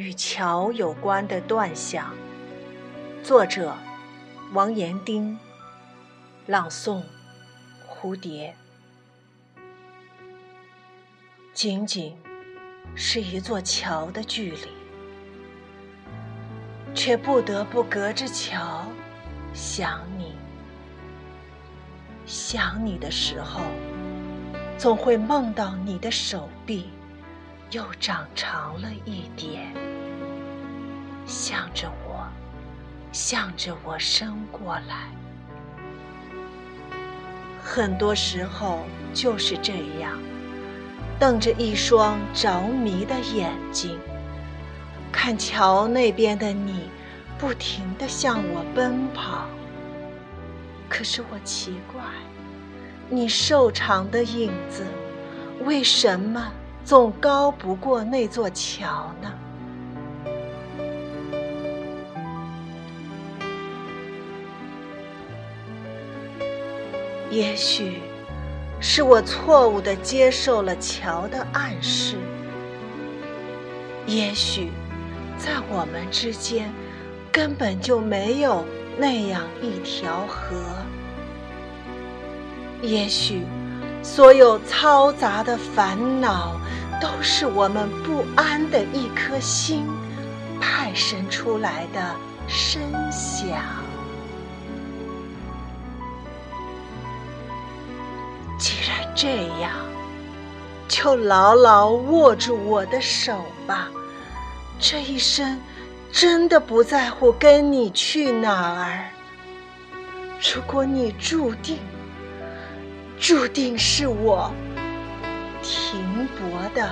与桥有关的断想。作者：王延丁。朗诵：蝴蝶。仅仅是一座桥的距离，却不得不隔着桥想你。想你的时候，总会梦到你的手臂又长长了一向着我伸过来。很多时候就是这样，瞪着一双着迷的眼睛，看桥那边的你，不停地向我奔跑。可是我奇怪，你瘦长的影子，为什么总高不过那座桥呢？也许是我错误地接受了桥的暗示，也许在我们之间根本就没有。那样一条河，也许所有嘈杂的烦恼，都是我们不安的一颗心派生出来的声响。既然这样，就牢牢握住我的手吧，这一生。真的不在乎跟你去哪儿。如果你注定，注定是我停泊的。